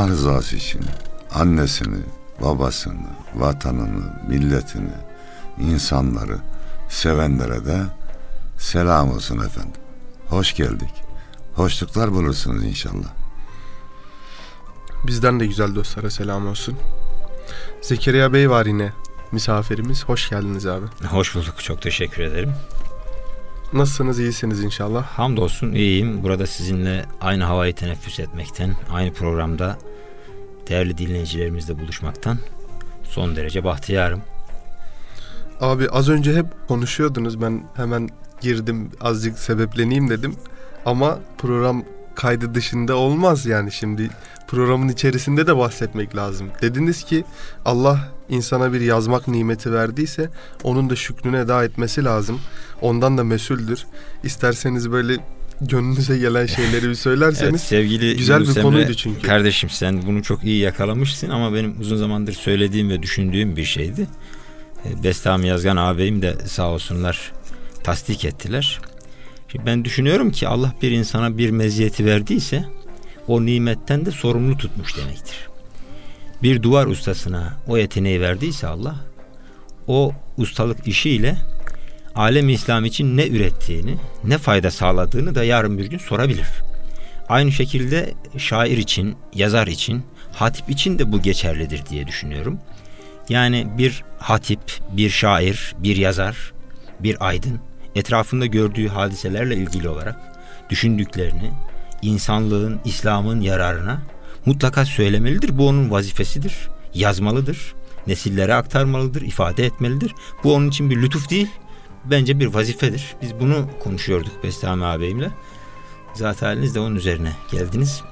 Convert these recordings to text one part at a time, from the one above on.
Allah rızası için annesini, babasını, vatanını, milletini, insanları sevenlere de selam olsun efendim. Hoş geldik. Hoşluklar bulursunuz inşallah. Bizden de güzel dostlara selam olsun. Zekeriya Bey var yine misafirimiz. Hoş geldiniz abi. Hoş bulduk. Çok teşekkür ederim. Nasılsınız? İyisiniz inşallah. Hamdolsun iyiyim. Burada sizinle aynı havayı teneffüs etmekten, aynı programda değerli dinleyicilerimizle buluşmaktan son derece bahtiyarım. Abi az önce hep konuşuyordunuz. Ben hemen girdim azıcık sebepleneyim dedim. Ama program kaydı dışında olmaz yani şimdi programın içerisinde de bahsetmek lazım. Dediniz ki Allah insana bir yazmak nimeti verdiyse onun da şükrünü eda etmesi lazım. Ondan da mesuldür. İsterseniz böyle gönlünüze gelen şeyleri bir söylerseniz Evet, sevgili güzel Yunus bir konuydu çünkü. Kardeşim sen bunu çok iyi yakalamışsın ama benim uzun zamandır söylediğim ve düşündüğüm bir şeydi. E, Bestami Yazgan ağabeyim de sağ olsunlar tasdik ettiler. Şimdi ben düşünüyorum ki Allah bir insana bir meziyeti verdiyse o nimetten de sorumlu tutmuş demektir. Bir duvar ustasına o yeteneği verdiyse Allah o ustalık işiyle alem İslam için ne ürettiğini, ne fayda sağladığını da yarın bir gün sorabilir. Aynı şekilde şair için, yazar için, hatip için de bu geçerlidir diye düşünüyorum. Yani bir hatip, bir şair, bir yazar, bir aydın etrafında gördüğü hadiselerle ilgili olarak düşündüklerini insanlığın, İslam'ın yararına mutlaka söylemelidir. Bu onun vazifesidir. Yazmalıdır. Nesillere aktarmalıdır, ifade etmelidir. Bu onun için bir lütuf değil, bence bir vazifedir. Biz bunu konuşuyorduk Bestami ağabeyimle. Zaten haliniz de onun üzerine geldiniz.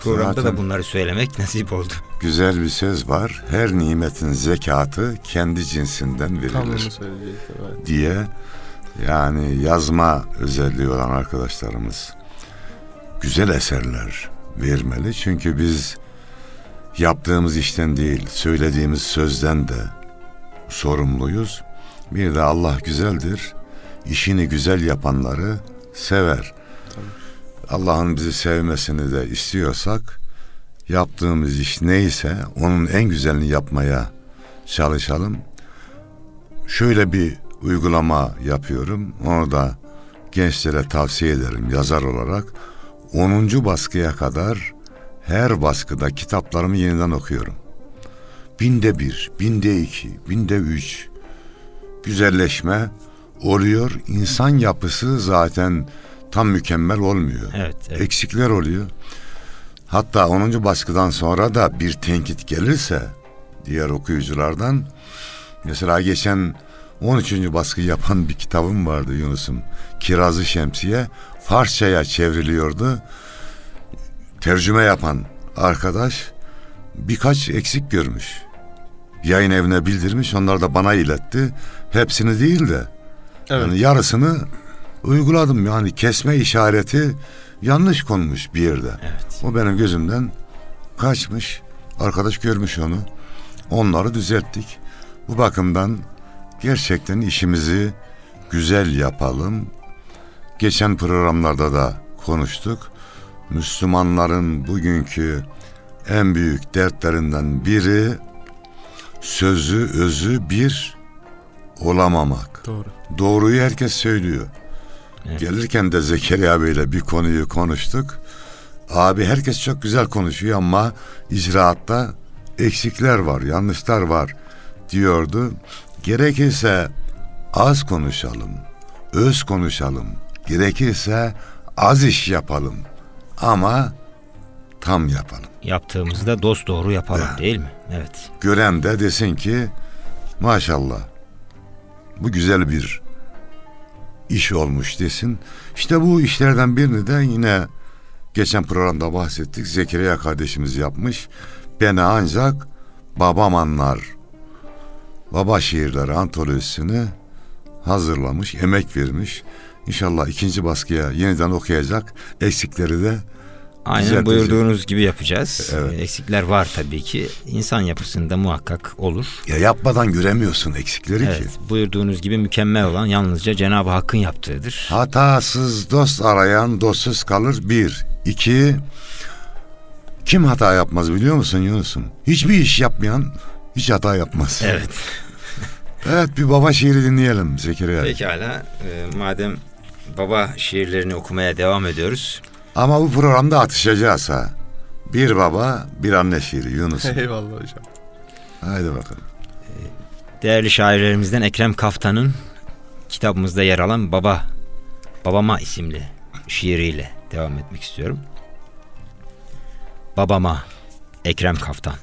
Programda Zaten- da bunları söylemek nasip oldu. Güzel bir söz var. Her nimetin zekatı kendi cinsinden verilir. Tam evet. diye yani yazma özelliği olan arkadaşlarımız güzel eserler vermeli. Çünkü biz yaptığımız işten değil, söylediğimiz sözden de sorumluyuz. Bir de Allah güzeldir. İşini güzel yapanları sever. Allah'ın bizi sevmesini de istiyorsak yaptığımız iş neyse onun en güzelini yapmaya çalışalım. Şöyle bir uygulama yapıyorum. Onu da gençlere tavsiye ederim yazar olarak. 10. baskıya kadar her baskıda kitaplarımı yeniden okuyorum. Binde bir, binde iki, binde üç güzelleşme oluyor. İnsan yapısı zaten tam mükemmel olmuyor. Evet, evet. Eksikler oluyor. Hatta 10. baskıdan sonra da bir tenkit gelirse diğer okuyuculardan mesela geçen 13. baskı yapan bir kitabım vardı Yunus'um. Kirazı Şemsiye Farsçaya çevriliyordu. Tercüme yapan arkadaş birkaç eksik görmüş. Yayın evine bildirmiş, onlar da bana iletti. Hepsini değil de Evet. yani yarısını uyguladım. Yani kesme işareti yanlış konmuş bir yerde. Evet. O benim gözümden kaçmış. Arkadaş görmüş onu. onları düzelttik. Bu bakımdan gerçekten işimizi güzel yapalım. Geçen programlarda da konuştuk. Müslümanların bugünkü en büyük dertlerinden biri sözü özü bir olamamak. Doğru. Doğruyu herkes söylüyor. Evet. Gelirken de Zekeriya abiyle bir konuyu konuştuk. Abi herkes çok güzel konuşuyor ama icraatta eksikler var, yanlışlar var diyordu. Gerekirse az konuşalım, öz konuşalım. Gerekirse az iş yapalım ama tam yapalım. Yaptığımızda dost doğru yapalım değil mi? Evet. Gören de desin ki maşallah bu güzel bir iş olmuş desin. İşte bu işlerden birini de yine geçen programda bahsettik. Zekeriya kardeşimiz yapmış. Beni ancak babam anlar. Baba şiirleri antolojisini hazırlamış, emek vermiş. İnşallah ikinci baskıya yeniden okuyacak. Eksikleri de Aynen buyurduğunuz gibi yapacağız. Evet. Ee, Eksikler var tabii ki. İnsan yapısında muhakkak olur. ya yapmadan göremiyorsun eksikleri ki. Evet, buyurduğunuz gibi mükemmel olan yalnızca Cenab-ı Hakk'ın yaptığıdır. Hatasız dost arayan dostsuz kalır bir. İki, kim hata yapmaz biliyor musun Yunus'um? Hiçbir iş yapmayan hiç hata yapmaz. Evet. Evet bir baba şiiri dinleyelim Zekeriya. Pekala. e, madem baba şiirlerini okumaya devam ediyoruz. Ama bu programda atışacağız ha. Bir baba bir anne şiiri Yunus'um. Eyvallah hocam. Haydi bakalım. Değerli şairlerimizden Ekrem Kaftan'ın kitabımızda yer alan Baba Babama isimli şiiriyle devam etmek istiyorum. Babama Ekrem Kaftan.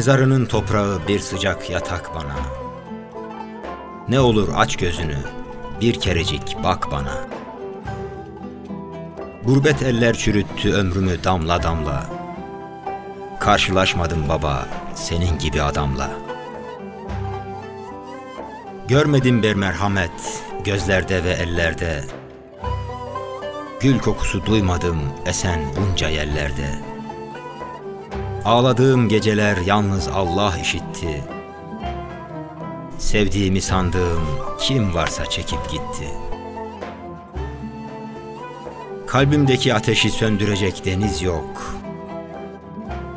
Mezarının toprağı bir sıcak yatak bana. Ne olur aç gözünü, bir kerecik bak bana. Gurbet eller çürüttü ömrümü damla damla. Karşılaşmadım baba senin gibi adamla. Görmedim bir merhamet gözlerde ve ellerde. Gül kokusu duymadım esen bunca yerlerde. Ağladığım geceler yalnız Allah işitti. Sevdiğimi sandığım kim varsa çekip gitti. Kalbimdeki ateşi söndürecek deniz yok.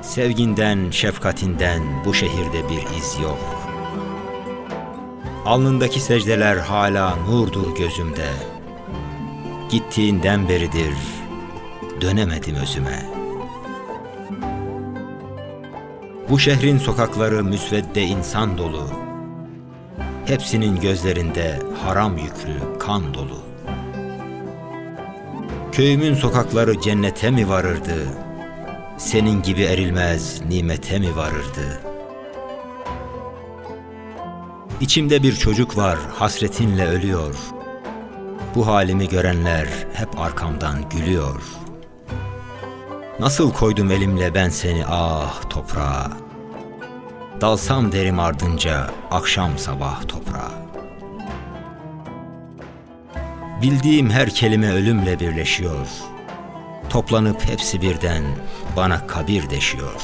Sevginden, şefkatinden bu şehirde bir iz yok. Alnındaki secdeler hala nurdur gözümde. Gittiğinden beridir dönemedim özüme. Bu şehrin sokakları müsvedde insan dolu. Hepsinin gözlerinde haram yüklü kan dolu. Köyümün sokakları cennete mi varırdı? Senin gibi erilmez nimete mi varırdı? İçimde bir çocuk var hasretinle ölüyor. Bu halimi görenler hep arkamdan gülüyor. Nasıl koydum elimle ben seni ah toprağa? Dalsam derim ardınca akşam sabah toprağa. Bildiğim her kelime ölümle birleşiyor. Toplanıp hepsi birden bana kabir deşiyor.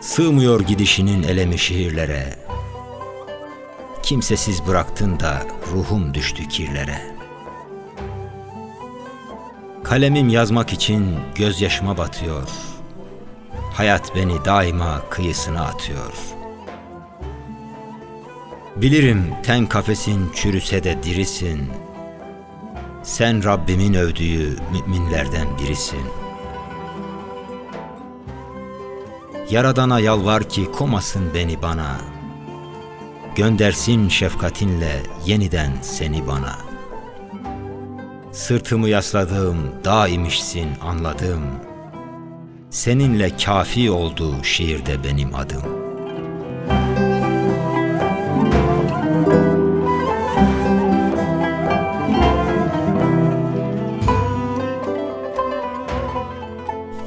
Sığmıyor gidişinin elemi şehirlere. Kimsesiz bıraktın da ruhum düştü kirlere. Kalemim yazmak için gözyaşıma batıyor. Hayat beni daima kıyısına atıyor. Bilirim ten kafesin çürüse de dirisin. Sen Rabbimin övdüğü müminlerden birisin. Yaradana yalvar ki komasın beni bana. Göndersin şefkatinle yeniden seni bana. Sırtımı yasladığım dağ imişsin anladım. Seninle kafi oldu şiirde benim adım.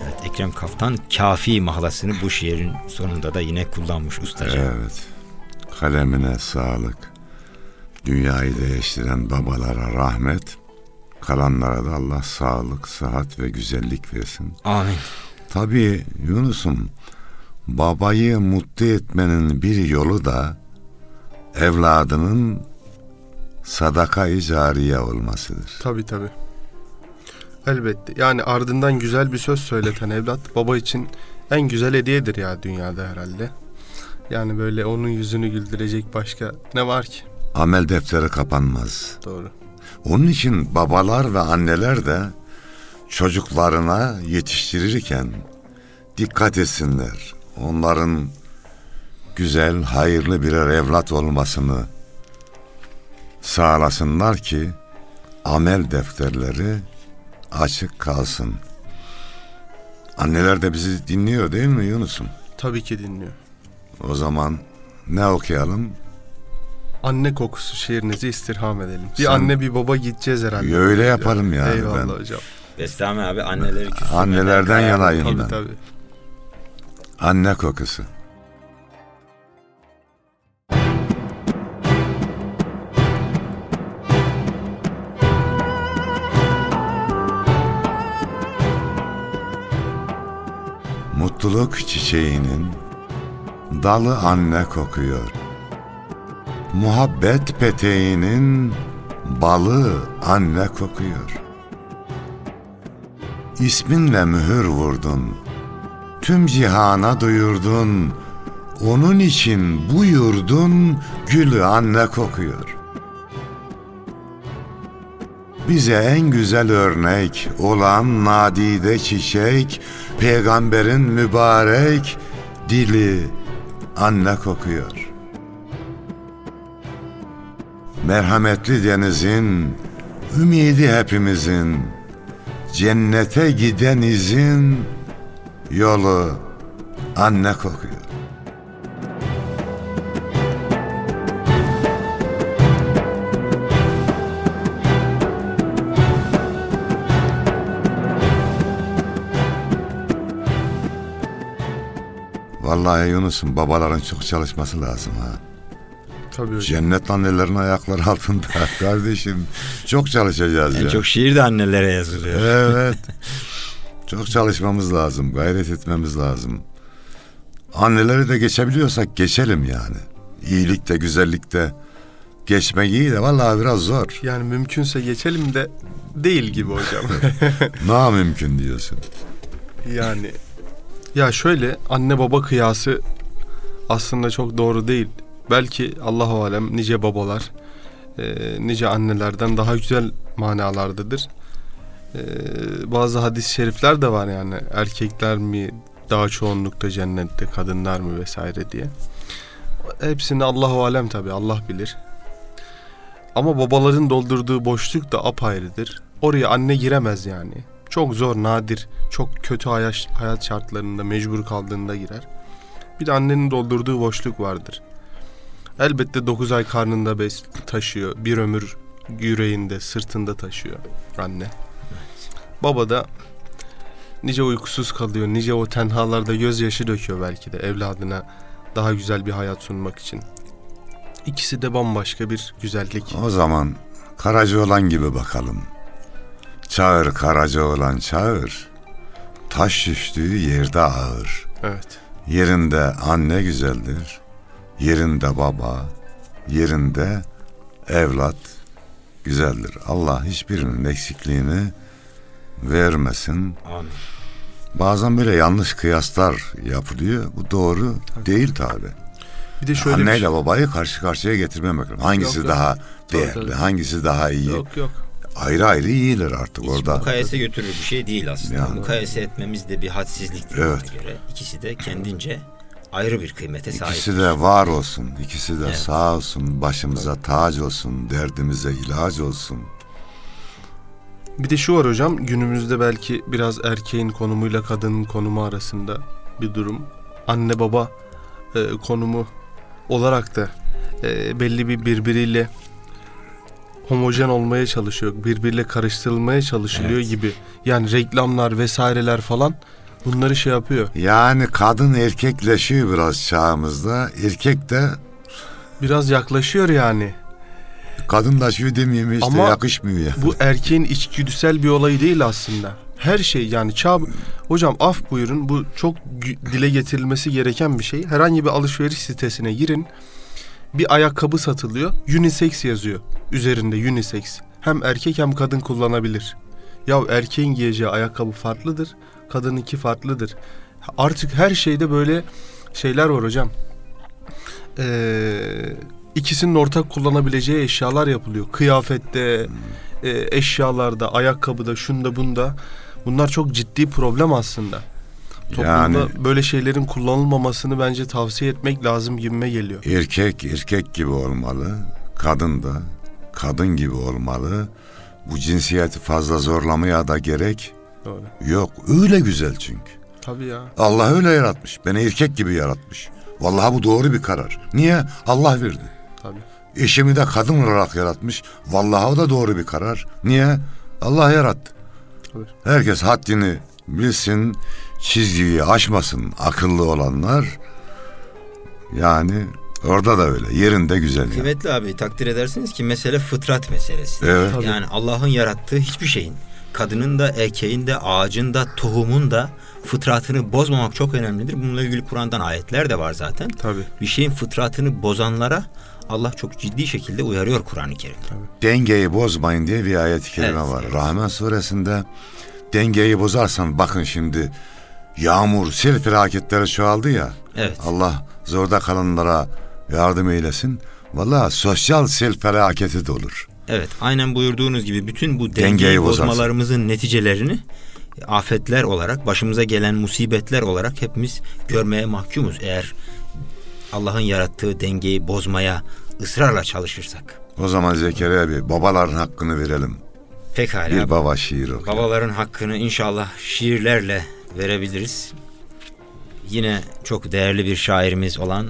Evet, Ekrem Kaftan kafi mahlasını bu şiirin sonunda da yine kullanmış ustacığım. Evet. Kalemine sağlık. Dünyayı değiştiren babalara rahmet, kalanlara da Allah sağlık, sıhhat ve güzellik versin. Amin. Tabii Yunus'um babayı mutlu etmenin bir yolu da evladının sadaka-i cariye olmasıdır. Tabii tabii. Elbette. Yani ardından güzel bir söz söyleten evlat baba için en güzel hediyedir ya dünyada herhalde. Yani böyle onun yüzünü güldürecek başka ne var ki? Amel defteri kapanmaz. Doğru. Onun için babalar ve anneler de çocuklarına yetiştirirken dikkat etsinler. Onların güzel, hayırlı birer evlat olmasını sağlasınlar ki amel defterleri açık kalsın. Anneler de bizi dinliyor değil mi Yunus'um? Tabii ki dinliyor. O zaman ne okuyalım? Anne kokusu şiirinizi istirham edelim. Bir Sen- anne bir baba gideceğiz herhalde. Öyle yapalım yani Eyvallah ben. hocam. Bestami abi anneleri küstürmeden Annelerden karar- yanayım Tabii ben. tabii. Anne kokusu. Mutluluk çiçeğinin dalı anne kokuyor. Muhabbet peteğinin balı anne kokuyor. İsminle mühür vurdun, tüm cihana duyurdun. Onun için bu yurdun gülü anne kokuyor. Bize en güzel örnek olan nadide çiçek, peygamberin mübarek dili anne kokuyor. Merhametli denizin, ümidi hepimizin, cennete giden izin, yolu anne kokuyor. Vallahi Yunus'un babaların çok çalışması lazım ha. Tabii hocam. Cennet annelerin ayakları altında kardeşim. Çok çalışacağız En ya. çok şiir de annelere yazılıyor. Evet. Çok çalışmamız lazım, gayret etmemiz lazım. Anneleri de geçebiliyorsak geçelim yani. İyilikte, güzellikte geçmek iyi de vallahi biraz zor. Yani mümkünse geçelim de değil gibi hocam. Na mümkün diyorsun. yani ya şöyle anne baba kıyası aslında çok doğru değil. Belki Allahu alem nice babalar e, nice annelerden daha güzel manalardadır. E, bazı hadis-i şerifler de var yani erkekler mi daha çoğunlukta cennette kadınlar mı vesaire diye. Hepsini Allahu alem tabi Allah bilir. Ama babaların doldurduğu boşluk da apayrıdır. Oraya anne giremez yani. Çok zor, nadir, çok kötü hayat, şartlarında mecbur kaldığında girer. Bir de annenin doldurduğu boşluk vardır. Elbette 9 ay karnında bes taşıyor. Bir ömür yüreğinde, sırtında taşıyor anne. Baba da nice uykusuz kalıyor, nice o tenhalarda gözyaşı döküyor belki de evladına daha güzel bir hayat sunmak için. İkisi de bambaşka bir güzellik. O zaman Karacaoğlan gibi bakalım. Çağır Karacaoğlan çağır. Taş düştüğü yerde ağır. Evet. Yerinde anne güzeldir. Yerinde baba, yerinde evlat güzeldir. Allah hiçbirinin eksikliğini vermesin. Amin. Bazen böyle yanlış kıyaslar yapılıyor. Bu doğru değil tabi. Bir de şöyle Anneyle şey- babayı karşı karşıya getirmemek lazım. Hangisi Yok, yok. daha Tabii, değerli, tabii. hangisi daha iyi? Yok yok. Ayrı ayrı iyiler artık Hiç orada. mukayese götürür bir şey değil aslında. Yani. Mukayese etmemiz de bir hadsizliktir Evet. göre. İkisi de kendince ayrı bir kıymete sahip. İkisi de var olsun, ikisi de Evet. sağ olsun, başımıza tac olsun, derdimize ilaç olsun. Bir de şu var hocam günümüzde belki biraz erkeğin konumuyla kadının konumu arasında bir durum. Anne baba e, konumu olarak da e, belli bir birbiriyle homojen olmaya çalışıyor. Birbiriyle karıştırılmaya çalışılıyor Evet. gibi. Yani reklamlar vesaireler falan bunları şey yapıyor. Yani kadın erkekleşiyor biraz çağımızda. Erkek de Biraz yaklaşıyor yani. Kadın da şu demeyeyim işte Ama yakışmıyor ya. Bu erkeğin içgüdüsel bir olayı değil aslında. Her şey yani çağ... Hocam af buyurun bu çok dile getirilmesi gereken bir şey. Herhangi bir alışveriş sitesine girin. Bir ayakkabı satılıyor. Unisex yazıyor. Üzerinde unisex. Hem erkek hem kadın kullanabilir. Ya erkeğin giyeceği ayakkabı farklıdır. Kadınınki farklıdır. Artık her şeyde böyle şeyler var hocam. Ee, ikisinin ortak kullanabileceği eşyalar yapılıyor. Kıyafette, e, eşyalarda, ayakkabıda, şunda bunda. Bunlar çok ciddi problem aslında. Toplumda Yani- böyle şeylerin kullanılmamasını bence tavsiye etmek lazım gibime geliyor. Erkek erkek gibi olmalı. Kadın da kadın gibi olmalı. Bu cinsiyeti fazla zorlamaya da gerek Doğru. yok. Öyle güzel çünkü. Tabii ya. Allah öyle yaratmış. Beni erkek gibi yaratmış. Vallahi bu doğru bir karar. Niye? Allah verdi. Tabii. Eşimi de kadın olarak yaratmış. Vallahi o da doğru bir karar. Niye? Allah yarattı. Tabii. Herkes haddini bilsin, çizgiyi aşmasın akıllı olanlar. Yani orada da öyle. Yerinde güzel. Kıymetli abi takdir edersiniz ki mesele fıtrat meselesi. Evet. Tabii. Yani Allah'ın yarattığı hiçbir şeyin kadının da erkeğin de ağacın da tohumun da fıtratını bozmamak çok önemlidir. Bununla ilgili Kur'an'dan ayetler de var zaten. Tabii. Bir şeyin fıtratını bozanlara Allah çok ciddi şekilde uyarıyor Kur'an-ı Kerim'de. Dengeyi bozmayın diye bir ayet-i kerime Evet, var. evet. Rahman suresinde dengeyi bozarsan bakın şimdi yağmur, sel felaketleri çoğaldı ya. Evet. Allah zorda kalanlara yardım eylesin. Valla sosyal sel felaketi de olur. Evet, aynen buyurduğunuz gibi bütün bu dengeyi, Dengeyi bozarsın. bozmalarımızın neticelerini afetler olarak, başımıza gelen musibetler olarak hepimiz görmeye mahkumuz. Eğer Allah'ın yarattığı dengeyi bozmaya ısrarla çalışırsak. O zaman Zekeriya bir babaların hakkını verelim. Pekala. Bir baba şiir oku. Babaların hakkını inşallah şiirlerle verebiliriz. Yine çok değerli bir şairimiz olan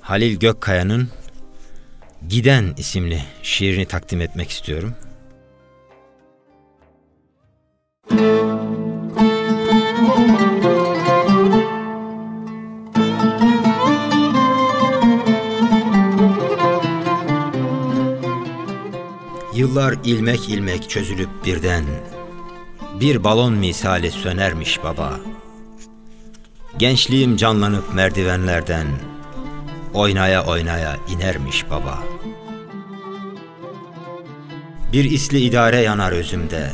Halil Gökkaya'nın Giden isimli şiirini takdim etmek istiyorum. Yıllar ilmek ilmek çözülüp birden bir balon misali sönermiş baba. Gençliğim canlanıp merdivenlerden oynaya oynaya inermiş baba. Bir isli idare yanar özümde.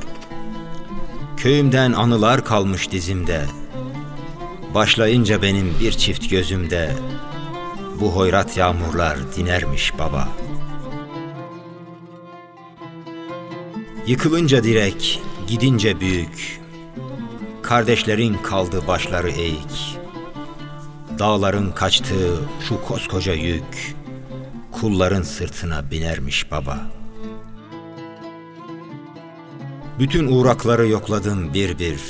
Köyümden anılar kalmış dizimde. Başlayınca benim bir çift gözümde bu hoyrat yağmurlar dinermiş baba.'' Yıkılınca direk, gidince büyük. Kardeşlerin kaldı başları eğik. Dağların kaçtığı şu koskoca yük. Kulların sırtına binermiş baba. Bütün uğrakları yokladım bir bir.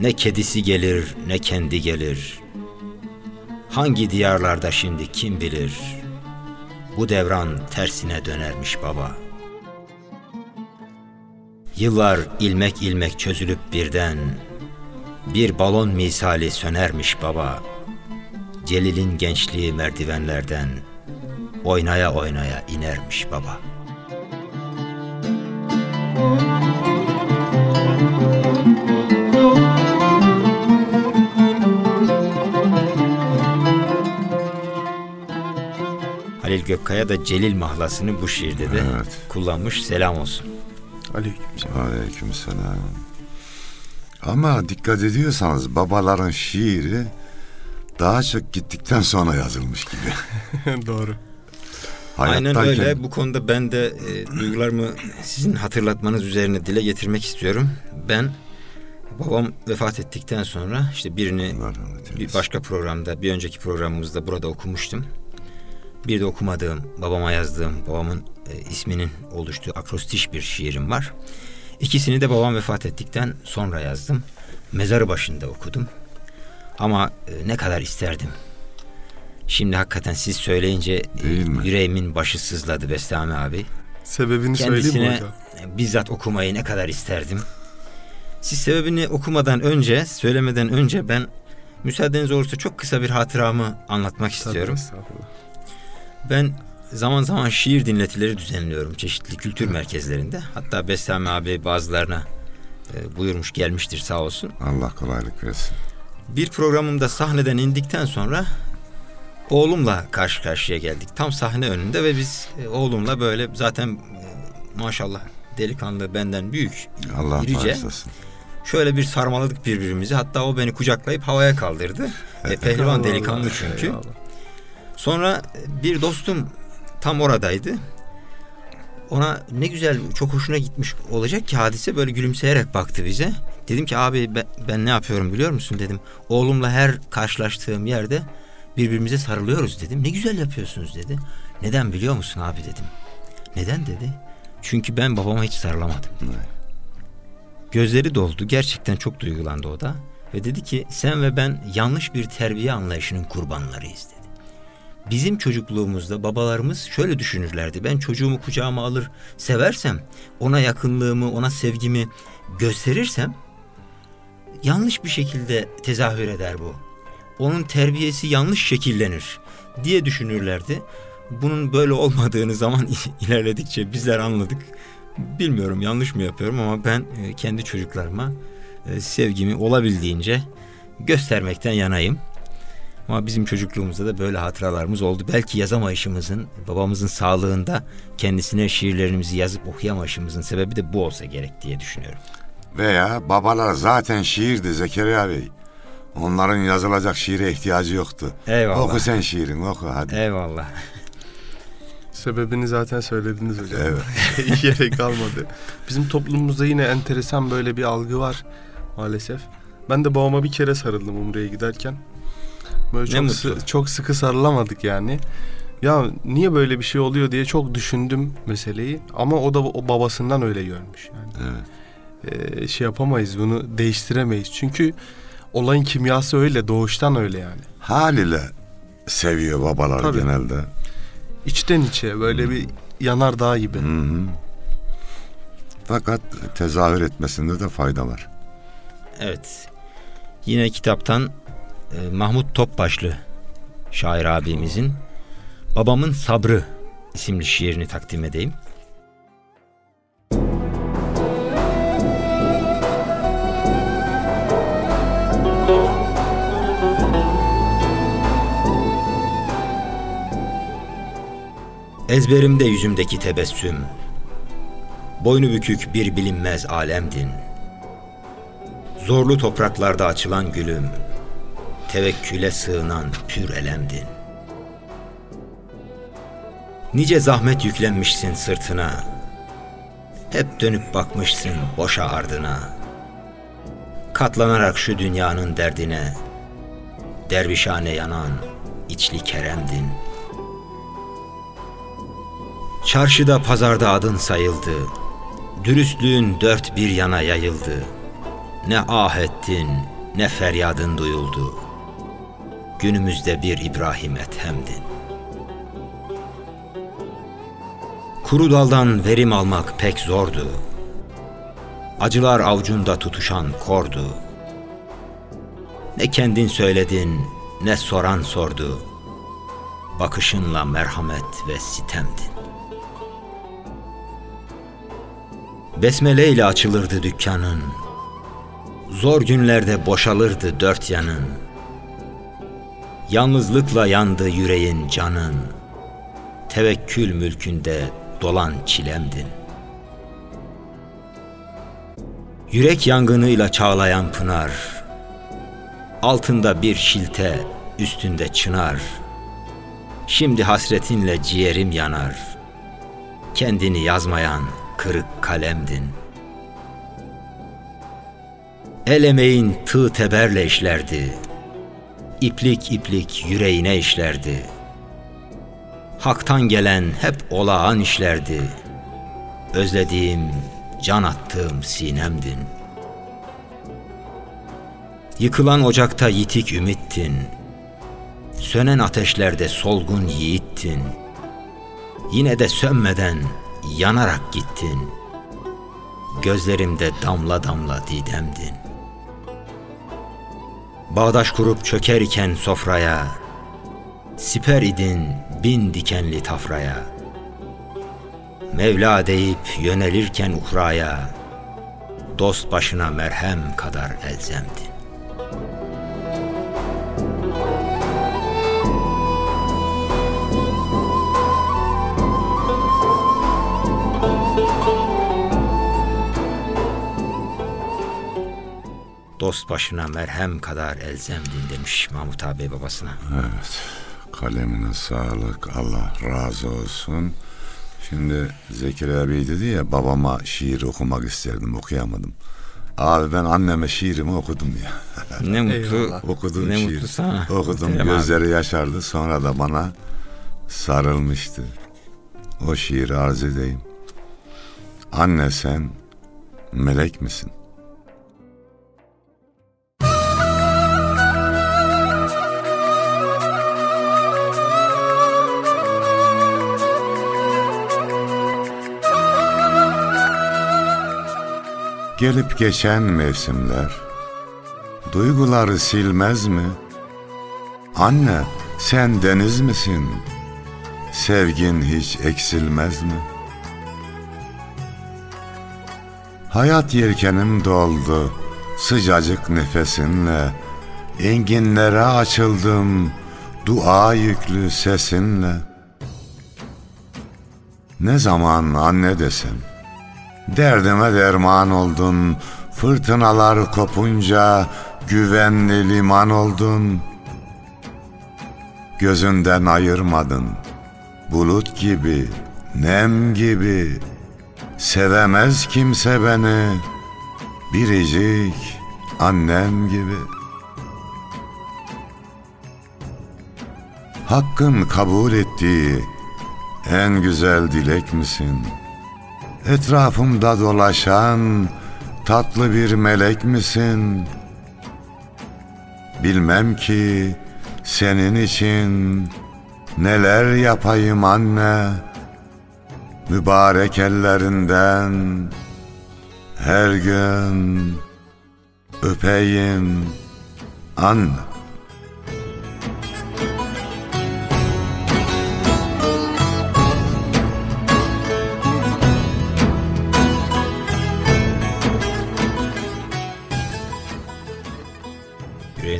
Ne kedisi gelir ne kendi gelir. Hangi diyarlarda şimdi kim bilir. Bu devran tersine dönermiş baba.'' Yıllar ilmek ilmek çözülüp birden bir balon misali sönermiş baba. Celil'in gençliği merdivenlerden oynaya oynaya inermiş baba. Halil Gökkaya da Celil mahlasını bu şiirde de Evet. kullanmış. Selam olsun. Aleykümselam. Aleykümselam. Ama dikkat ediyorsanız babaların şiiri daha çok gittikten sonra yazılmış gibi. Doğru. Aynen Hayattayken- öyle. Bu konuda ben de e, duygularımı sizin hatırlatmanız üzerine dile getirmek istiyorum. Ben babam vefat ettikten sonra işte birini bir başka programda, bir önceki programımızda burada okumuştum. Bir de okumadığım, babama yazdığım, babamın e, isminin oluştuğu akrostiş bir şiirim var. İkisini de babam vefat ettikten sonra yazdım. Mezarı başında okudum. Ama e, ne kadar isterdim. Şimdi hakikaten siz söyleyince e, yüreğimin başı sızladı Bestami abi. Sebebini söyleyeyim mi Kendisine hocam? bizzat okumayı ne kadar isterdim. Siz sebebini okumadan önce, söylemeden önce ben müsaadeniz olursa çok kısa bir hatıramı anlatmak istiyorum. Ben zaman zaman şiir dinletileri düzenliyorum çeşitli kültür merkezlerinde. Hatta Bestami abi bazılarına e, buyurmuş gelmiştir sağ olsun. Allah kolaylık versin. Bir programımda sahneden indikten sonra oğlumla karşı karşıya geldik. Tam sahne önünde ve biz e, oğlumla böyle zaten e, maşallah delikanlı benden büyük. Allah İrice. bağışlasın. Şöyle bir sarmaladık birbirimizi. Hatta o beni kucaklayıp havaya kaldırdı. E, pehlivan Allah delikanlı Allah, çünkü. Sonra bir dostum tam oradaydı. Ona ne güzel çok hoşuna gitmiş olacak ki hadise böyle gülümseyerek baktı bize. Dedim ki abi ben, ben ne yapıyorum biliyor musun dedim. Oğlumla her karşılaştığım yerde birbirimize sarılıyoruz dedim. Ne güzel yapıyorsunuz dedi. Neden biliyor musun abi dedim. Neden dedi. Çünkü ben babama hiç sarılamadım. Gözleri doldu. Gerçekten çok duygulandı o da. Ve dedi ki sen ve ben yanlış bir terbiye anlayışının kurbanlarıyız dedi. Bizim çocukluğumuzda babalarımız şöyle düşünürlerdi. Ben çocuğumu kucağıma alır, seversem, ona yakınlığımı, ona sevgimi gösterirsem yanlış bir şekilde tezahür eder bu. Onun terbiyesi yanlış şekillenir diye düşünürlerdi. Bunun böyle olmadığını zaman ilerledikçe bizler anladık. Bilmiyorum yanlış mı yapıyorum ama ben e, kendi çocuklarıma e, sevgimi olabildiğince göstermekten yanayım. Ama bizim çocukluğumuzda da böyle hatıralarımız oldu. Belki yazamayışımızın, babamızın sağlığında kendisine şiirlerimizi yazıp okuyamayışımızın sebebi de bu olsa gerek diye düşünüyorum. Veya babalar zaten şiirdi Zekeriya Bey. Onların yazılacak şiire ihtiyacı yoktu. Eyvallah. Oku sen şiirin oku hadi. Eyvallah. Sebebini zaten söylediniz hocam. Evet. Yere kalmadı. Bizim toplumumuzda yine enteresan böyle bir algı var maalesef. Ben de babama bir kere sarıldım Umre'ye giderken. Böyle çok, sı- çok sıkı sarılamadık yani. Ya niye böyle bir şey oluyor diye çok düşündüm meseleyi. Ama o da o babasından öyle görmüş. Yani Evet. Ee, şey yapamayız bunu değiştiremeyiz. Çünkü olayın kimyası öyle doğuştan öyle yani. Haliyle seviyor babalar Tabii. genelde. İçten içe böyle bir yanardağ gibi. Hı hı. Fakat tezahür etmesinde de fayda var. Evet. Yine kitaptan e, Mahmut Topbaşlı şair abimizin Babamın Sabrı isimli şiirini takdim edeyim. Ezberimde yüzümdeki tebessüm Boynu bükük bir bilinmez alemdin Zorlu topraklarda açılan gülüm, tevekküle sığınan pür elemdin. Nice zahmet yüklenmişsin sırtına, hep dönüp bakmışsın boşa ardına. Katlanarak şu dünyanın derdine, dervişane yanan içli keremdin. Çarşıda pazarda adın sayıldı, dürüstlüğün dört bir yana yayıldı.'' Ne ah ettin, ne feryadın duyuldu. Günümüzde bir İbrahim Ethem'din. Kuru daldan verim almak pek zordu. Acılar avcunda tutuşan kordu. Ne kendin söyledin, ne soran sordu. Bakışınla merhamet ve sitemdin. Besmele ile açılırdı dükkanın. Zor günlerde boşalırdı dört yanın. Yalnızlıkla yandı yüreğin canın. Tevekkül mülkünde dolan çilemdin. Yürek yangınıyla çağlayan pınar. Altında bir şilte, üstünde çınar. Şimdi hasretinle ciğerim yanar. Kendini yazmayan kırık kalemdin.'' El emeğin tığ teberle işlerdi. İplik iplik yüreğine işlerdi. Hak'tan gelen hep olağan işlerdi. Özlediğim, can attığım sinemdin. Yıkılan ocakta yitik ümittin. Sönen ateşlerde solgun yiğittin. Yine de sönmeden yanarak gittin. Gözlerimde damla damla didemdin. Bağdaş kurup çöker iken sofraya, Siper idin, bin dikenli tafraya. Mevla deyip yönelirken uhraya, dost başına merhem kadar elzemdi. Dost başına merhem kadar elzemdin demiş Mahmut abi babasına. Evet. Kalemine sağlık. Allah razı olsun. Şimdi Zekeriya Bey dedi ya babama şiir okumak isterdim okuyamadım. Abi ben anneme şiirimi okudum ya. Ne mutlu. Okudum Ne şiir. mutlu sana. Okudum abi. gözleri yaşardı sonra da bana sarılmıştı. O şiiri arz edeyim. Anne sen melek misin? Gelip geçen mevsimler duyguları silmez mi? Anne sen deniz misin? Sevgin hiç eksilmez mi? Hayat yelkenim doldu sıcacık nefesinle Enginlere açıldım dua yüklü sesinle Ne zaman anne desem Derdime derman oldun. Fırtınalar kopunca Güvenli liman oldun. Gözünden ayırmadın. Bulut gibi Nem gibi. Sevemez kimse beni. Biricik Annem gibi. Hakkın kabul ettiği En güzel dilek misin?'' Etrafımda dolaşan tatlı bir melek misin? Bilmem ki senin için neler yapayım anne. Mübarek ellerinden her gün öpeyim anne.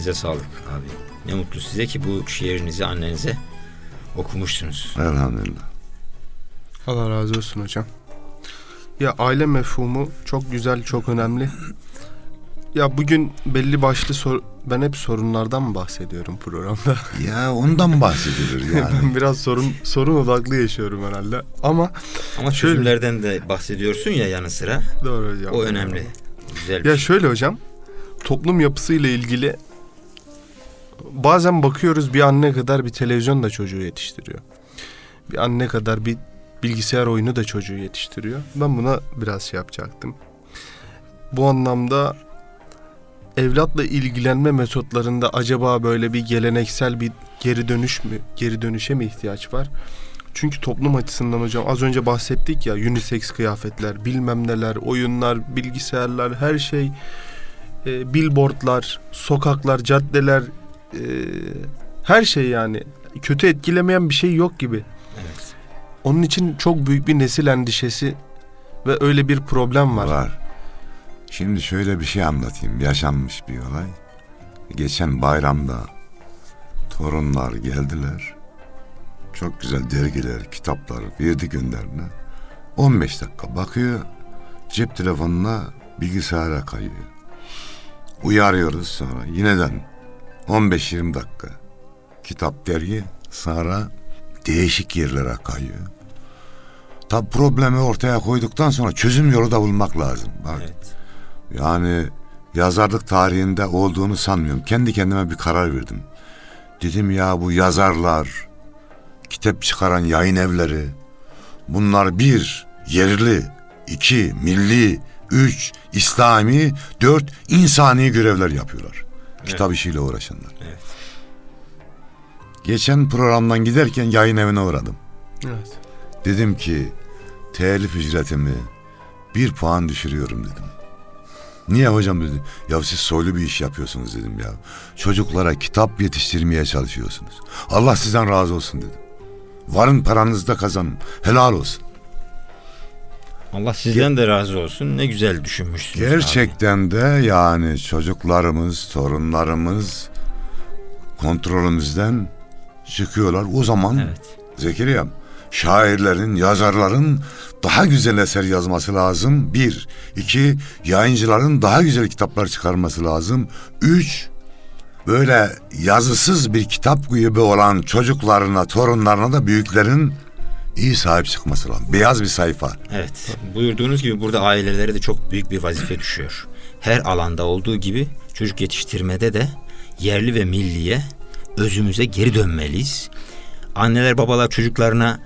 Yüreğinize sağlık abi. Ne mutlu size ki bu şiirinizi annenize okumuşsunuz. Elhamdülillah. Allah razı olsun hocam. Ya aile mefhumu çok güzel, çok önemli. Ya bugün belli başlı sor ben hep sorunlardan mı bahsediyorum programda? Ya ondan bahsedilir yani. ben biraz sorun sorun odaklı yaşıyorum herhalde. Ama Ama Şöyle- çözümlerden de bahsediyorsun ya yanı sıra. doğru hocam. O önemli. Güzel Ya şey. şöyle hocam, toplum yapısıyla ilgili bazen bakıyoruz bir anne kadar bir televizyon da çocuğu yetiştiriyor. Bir anne kadar bir bilgisayar oyunu da çocuğu yetiştiriyor. Ben buna biraz şey yapacaktım. Bu anlamda evlatla ilgilenme metotlarında acaba böyle bir geleneksel bir geri dönüş mü, geri dönüşe mi ihtiyaç var? Çünkü toplum açısından hocam az önce bahsettik ya unisex kıyafetler, bilmem neler, oyunlar, bilgisayarlar, her şey, e, billboardlar, sokaklar, caddeler, e, her şey yani kötü etkilemeyen bir şey yok gibi. Evet. Onun için çok büyük bir nesil endişesi ve öyle bir problem var. Var. Şimdi şöyle bir şey anlatayım. Yaşanmış bir olay. Geçen bayramda torunlar geldiler. Çok güzel dergiler, kitaplar verdi gönderine. 15 dakika bakıyor. Cep telefonuna bilgisayara kayıyor. Uyarıyoruz sonra. Yineden 15-20 dakika. Kitap, dergi sonra değişik yerlere kayıyor. Tabi problemi ortaya koyduktan sonra çözüm yolu da bulmak lazım. Bak, Evet. yani yazarlık tarihinde olduğunu sanmıyorum. Kendi kendime bir karar verdim. Dedim ya bu yazarlar, kitap çıkaran yayın evleri, bunlar bir, yerli, iki, milli, üç, İslami, dört, insani görevler yapıyorlar. Kitap işiyle uğraşanlar. Evet. Geçen programdan giderken yayın evine uğradım. Evet. Dedim ki telif ücretimi bir puan düşürüyorum dedim. Niye hocam dedi. Ya siz soylu bir iş yapıyorsunuz dedim ya. Çocuklara kitap yetiştirmeye çalışıyorsunuz. Allah sizden razı olsun dedim. Varın paranızda kazanın. Helal olsun. Allah sizden de razı olsun. Ne güzel düşünmüşsünüz. abi. Gerçekten de yani çocuklarımız, torunlarımız kontrolümüzden çıkıyorlar. O zaman Evet. Zekeriya'm şairlerin, yazarların daha güzel eser yazması lazım. Bir. iki yayıncıların daha güzel kitaplar çıkarması lazım. Üç, böyle yazısız bir kitap gibi olan çocuklarına, torunlarına da büyüklerin iyi sahip çıkması lazım. Beyaz bir sayfa. Evet. Buyurduğunuz gibi burada ailelere de çok büyük bir vazife düşüyor. Her alanda olduğu gibi çocuk yetiştirmede de yerli ve milliye özümüze geri dönmeliyiz. Anneler babalar çocuklarına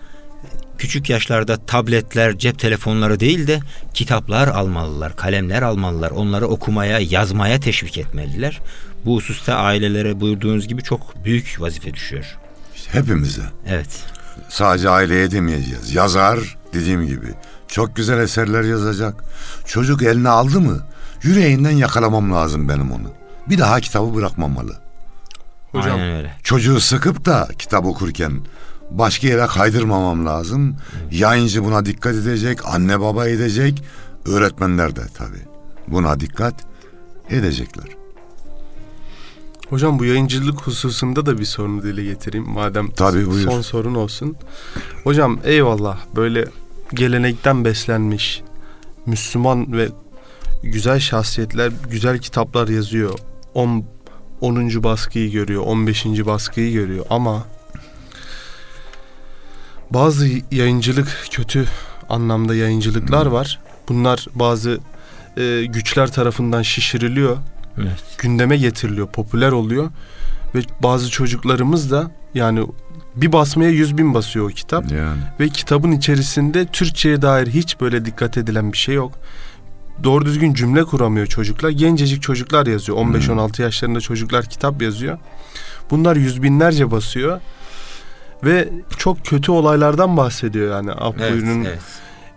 küçük yaşlarda tabletler, cep telefonları değil de kitaplar almalılar, kalemler almalılar. Onları okumaya, yazmaya teşvik etmeliler. Bu hususta ailelere buyurduğunuz gibi çok büyük vazife düşüyor. Hepimize. Evet. Sadece aileye demeyeceğiz. Yazar dediğim gibi çok güzel eserler yazacak. Çocuk eline aldı mı yüreğinden yakalamam lazım benim onu. Bir daha kitabı bırakmamalı. Hocam Aynen öyle. Çocuğu sıkıp da kitap okurken başka yere kaydırmamam lazım. Yayıncı buna dikkat edecek, anne baba edecek, öğretmenler de tabii. Buna dikkat edecekler. Hocam bu yayıncılık hususunda da bir sorunu dile getireyim madem Tabii, buyur. son sorun olsun. Hocam eyvallah böyle gelenekten beslenmiş Müslüman ve güzel şahsiyetler güzel kitaplar yazıyor. 10 10. baskıyı görüyor, 15. baskıyı görüyor ama bazı yayıncılık kötü anlamda yayıncılıklar var. Bunlar bazı e, güçler tarafından şişiriliyor Evet. gündeme getiriliyor, popüler oluyor. Ve bazı çocuklarımız da yani bir basmaya yüz bin basıyor o kitap. Yani Ve kitabın içerisinde Türkçe'ye dair hiç böyle dikkat edilen bir şey yok. Doğru düzgün cümle kuramıyor çocuklar. Gencecik çocuklar yazıyor. 15-16 yaşlarında çocuklar kitap yazıyor. Bunlar yüz binlerce basıyor. Ve çok kötü olaylardan bahsediyor yani. Evet, Apo'nun evet.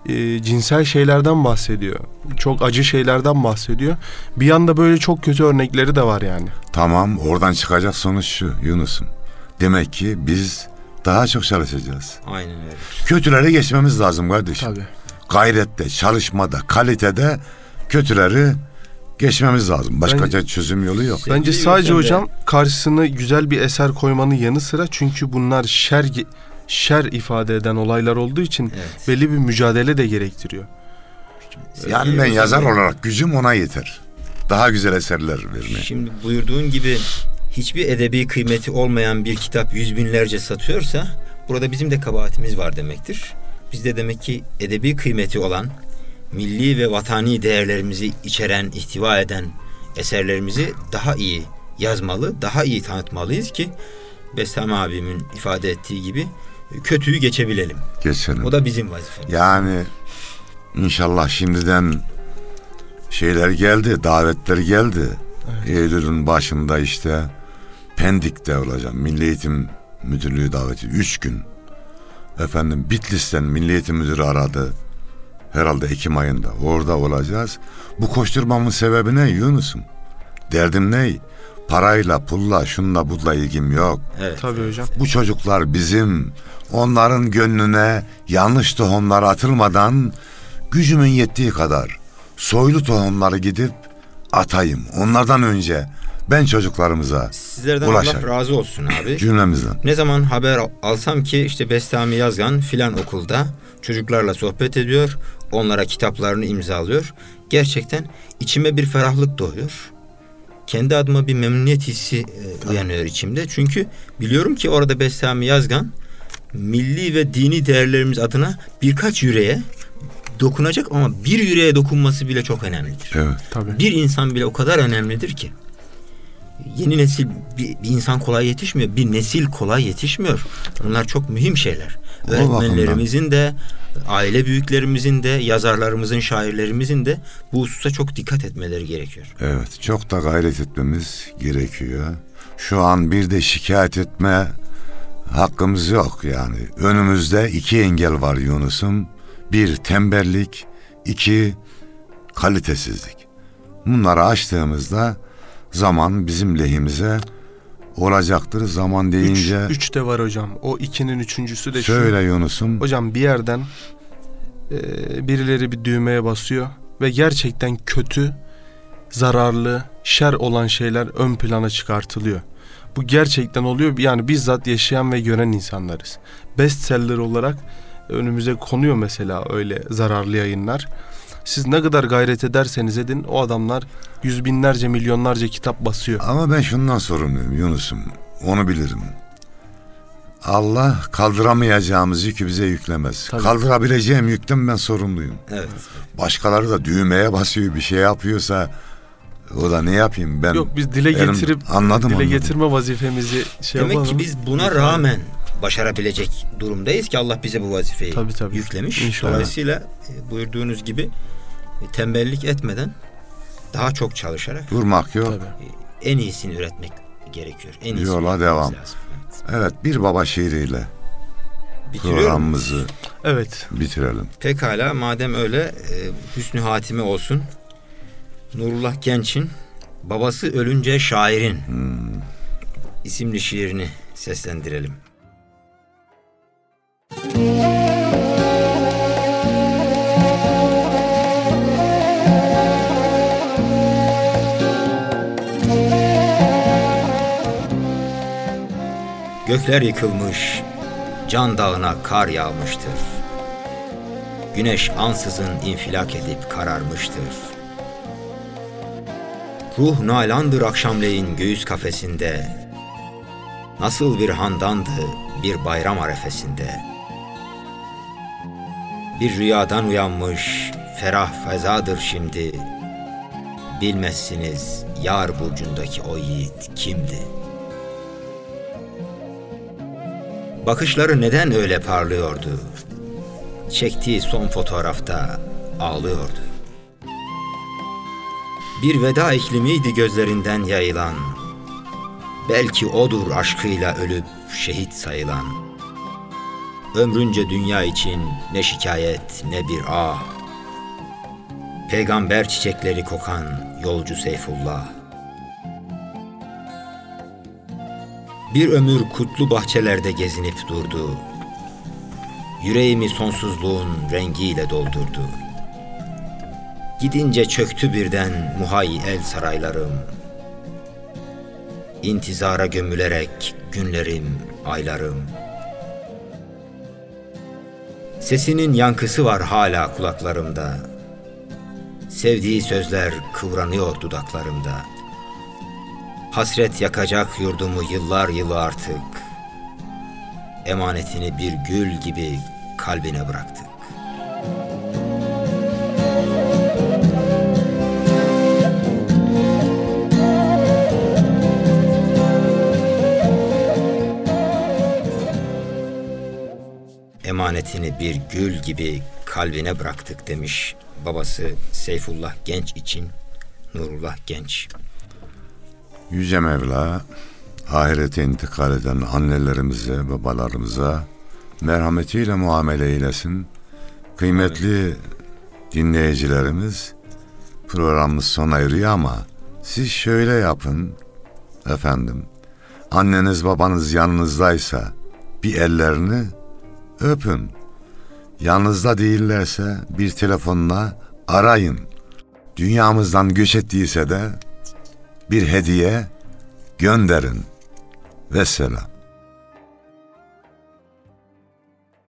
E, cinsel şeylerden bahsediyor. Çok acı şeylerden bahsediyor. Bir yanda böyle çok kötü örnekleri de var yani. tamam oradan çıkacak sonuç şu Yunus'um. Demek ki biz daha çok çalışacağız. Aynen öyle. Kötüleri geçmemiz lazım kardeşim. Tabii. Gayrette, çalışmada, kalitede kötüleri geçmemiz lazım. Başka Bence- çözüm yolu yok. Bence sadece hocam karşısına güzel bir eser koymanın yanı sıra çünkü bunlar şer şer ifade eden olaylar olduğu için Evet. belli bir mücadele de gerektiriyor. Yani ben yazar olarak gücüm ona yeter. Daha güzel eserler vermeye. Şimdi buyurduğun gibi hiçbir edebi kıymeti olmayan bir kitap yüz binlerce satıyorsa burada bizim de kabahatimiz var demektir. Biz de demek ki edebi kıymeti olan milli ve vatani değerlerimizi içeren, ihtiva eden eserlerimizi daha iyi yazmalı, daha iyi tanıtmalıyız ki Bestami abimin ifade ettiği gibi kötüyü geçebilelim. Geçelim. O da bizim vazifemiz. Yani inşallah şimdiden şeyler geldi, davetler geldi. Eylül'ün başında işte Pendik'te olacağım. Milli Eğitim Müdürlüğü daveti. Üç gün. Efendim Bitlis'ten Milli Eğitim Müdürü aradı. Herhalde Ekim ayında. Orada olacağız. Bu koşturmamın sebebi ne Yunus'um? Derdim ne? Parayla, pulla, şunla, bunla ilgim yok. Evet. Tabii hocam. Bu çocuklar bizim. Onların gönlüne yanlış tohumlar atılmadan gücümün yettiği kadar soylu tohumları gidip atayım. Onlardan önce ben çocuklarımıza Sizlerden Ulaşar. Allah razı olsun abi. cümlemizden Ne zaman haber alsam ki işte Bestami Yazgan filan okulda çocuklarla sohbet ediyor. Onlara kitaplarını imzalıyor. Gerçekten içime bir ferahlık doğuyor. Kendi adıma bir memnuniyet hissi e, uyanıyor içimde. Çünkü biliyorum ki orada Bestami Yazgan milli ve dini değerlerimiz adına birkaç yüreğe dokunacak ama bir yüreğe dokunması bile çok önemlidir. evet. Tabii. Bir insan bile o kadar önemlidir ki. Yeni nesil bir, bir insan kolay yetişmiyor. Bir nesil kolay yetişmiyor. Bunlar çok mühim şeyler. O Öğretmenlerimizin de, aile büyüklerimizin de, yazarlarımızın, şairlerimizin de bu hususa çok dikkat etmeleri gerekiyor. Evet, çok da gayret etmemiz gerekiyor. Şu an bir de şikayet etme hakkımız yok yani. Önümüzde iki engel var Yunus'um. Bir tembellik, iki kalitesizlik. Bunları aştığımızda zaman bizim lehimize olacaktır zaman Üç, deyince. üç de var hocam. O ikinin üçüncüsü de şu. Söyle Yunus'um. Hocam bir yerden e, birileri bir düğmeye basıyor ve gerçekten kötü, zararlı, şer olan şeyler ön plana çıkartılıyor. Bu gerçekten oluyor. Yani bizzat yaşayan ve gören insanlarız. Bestseller olarak önümüze konuyor mesela öyle zararlı yayınlar. Siz ne kadar gayret ederseniz edin o adamlar yüz binlerce milyonlarca kitap basıyor. Ama ben şundan sorumluyum Yunus'um. Onu bilirim. Allah kaldıramayacağımız yükü bize yüklemez. Tabii. Kaldırabileceğim yükten ben sorumluyum. Evet. Başkaları da düğmeye basıyor bir şey yapıyorsa o da ne yapayım ben? Yok biz dile Benim- getirip anladım dile anladım. getirme vazifemizi şey Demek yapalım. ki biz buna rağmen başarabilecek durumdayız ki Allah bize bu vazifeyi Tabii, tabii. yüklemiş. İnşallah. Dolayısıyla e, buyurduğunuz gibi tembellik etmeden daha çok çalışarak. Durmak yok. en iyisini üretmek gerekiyor. En iyisini Yola devam. lazım. Evet. Evet bir baba şiiriyle Bitiriyorum. programımızı Evet. bitirelim. Pekala madem öyle e, hüsnü hatime olsun. Nurullah Genç'in babası ölünce şairin isimli şiirini seslendirelim. Gökler yıkılmış, can dağına kar yağmıştır. Güneş ansızın infilak edip kararmıştır. Ruh nalandır akşamleyin göğüs kafesinde. Nasıl bir handandı bir bayram arefesinde. Bir rüyadan uyanmış ferah fezadır şimdi. Bilmezsiniz yar burcundaki o yiğit kimdi? Bakışları neden öyle parlıyordu? Çektiği son fotoğrafta ağlıyordu. Bir veda iklimiydi gözlerinden yayılan. Belki odur aşkıyla ölüp şehit sayılan. Ömrünce dünya için ne şikayet ne bir ah. Peygamber çiçekleri kokan yolcu Seyfullah. Bir ömür kutlu bahçelerde gezinip durdu. Yüreğimi sonsuzluğun rengiyle doldurdu. Gidince çöktü birden muhayyel saraylarım. İntizara gömülerek günlerim, aylarım. Sesinin yankısı var hala kulaklarımda. Sevdiği sözler kıvranıyor dudaklarımda. Hasret yakacak yurdumu yıllar yılı artık. Emanetini bir gül gibi kalbine bıraktık. Emanetini bir gül gibi kalbine bıraktık demiş babası Seyfullah Genç için Nurullah Genç. Yüce Mevla ahirete intikal eden annelerimize, babalarımıza merhametiyle muamele eylesin. Kıymetli dinleyicilerimiz programımız sona eriyor ama siz şöyle yapın efendim. Anneniz babanız yanınızdaysa bir ellerini öpün. Yanınızda değillerse bir telefonla arayın. Dünyamızdan göç ettiyse de bir hediye gönderin. Vesselam.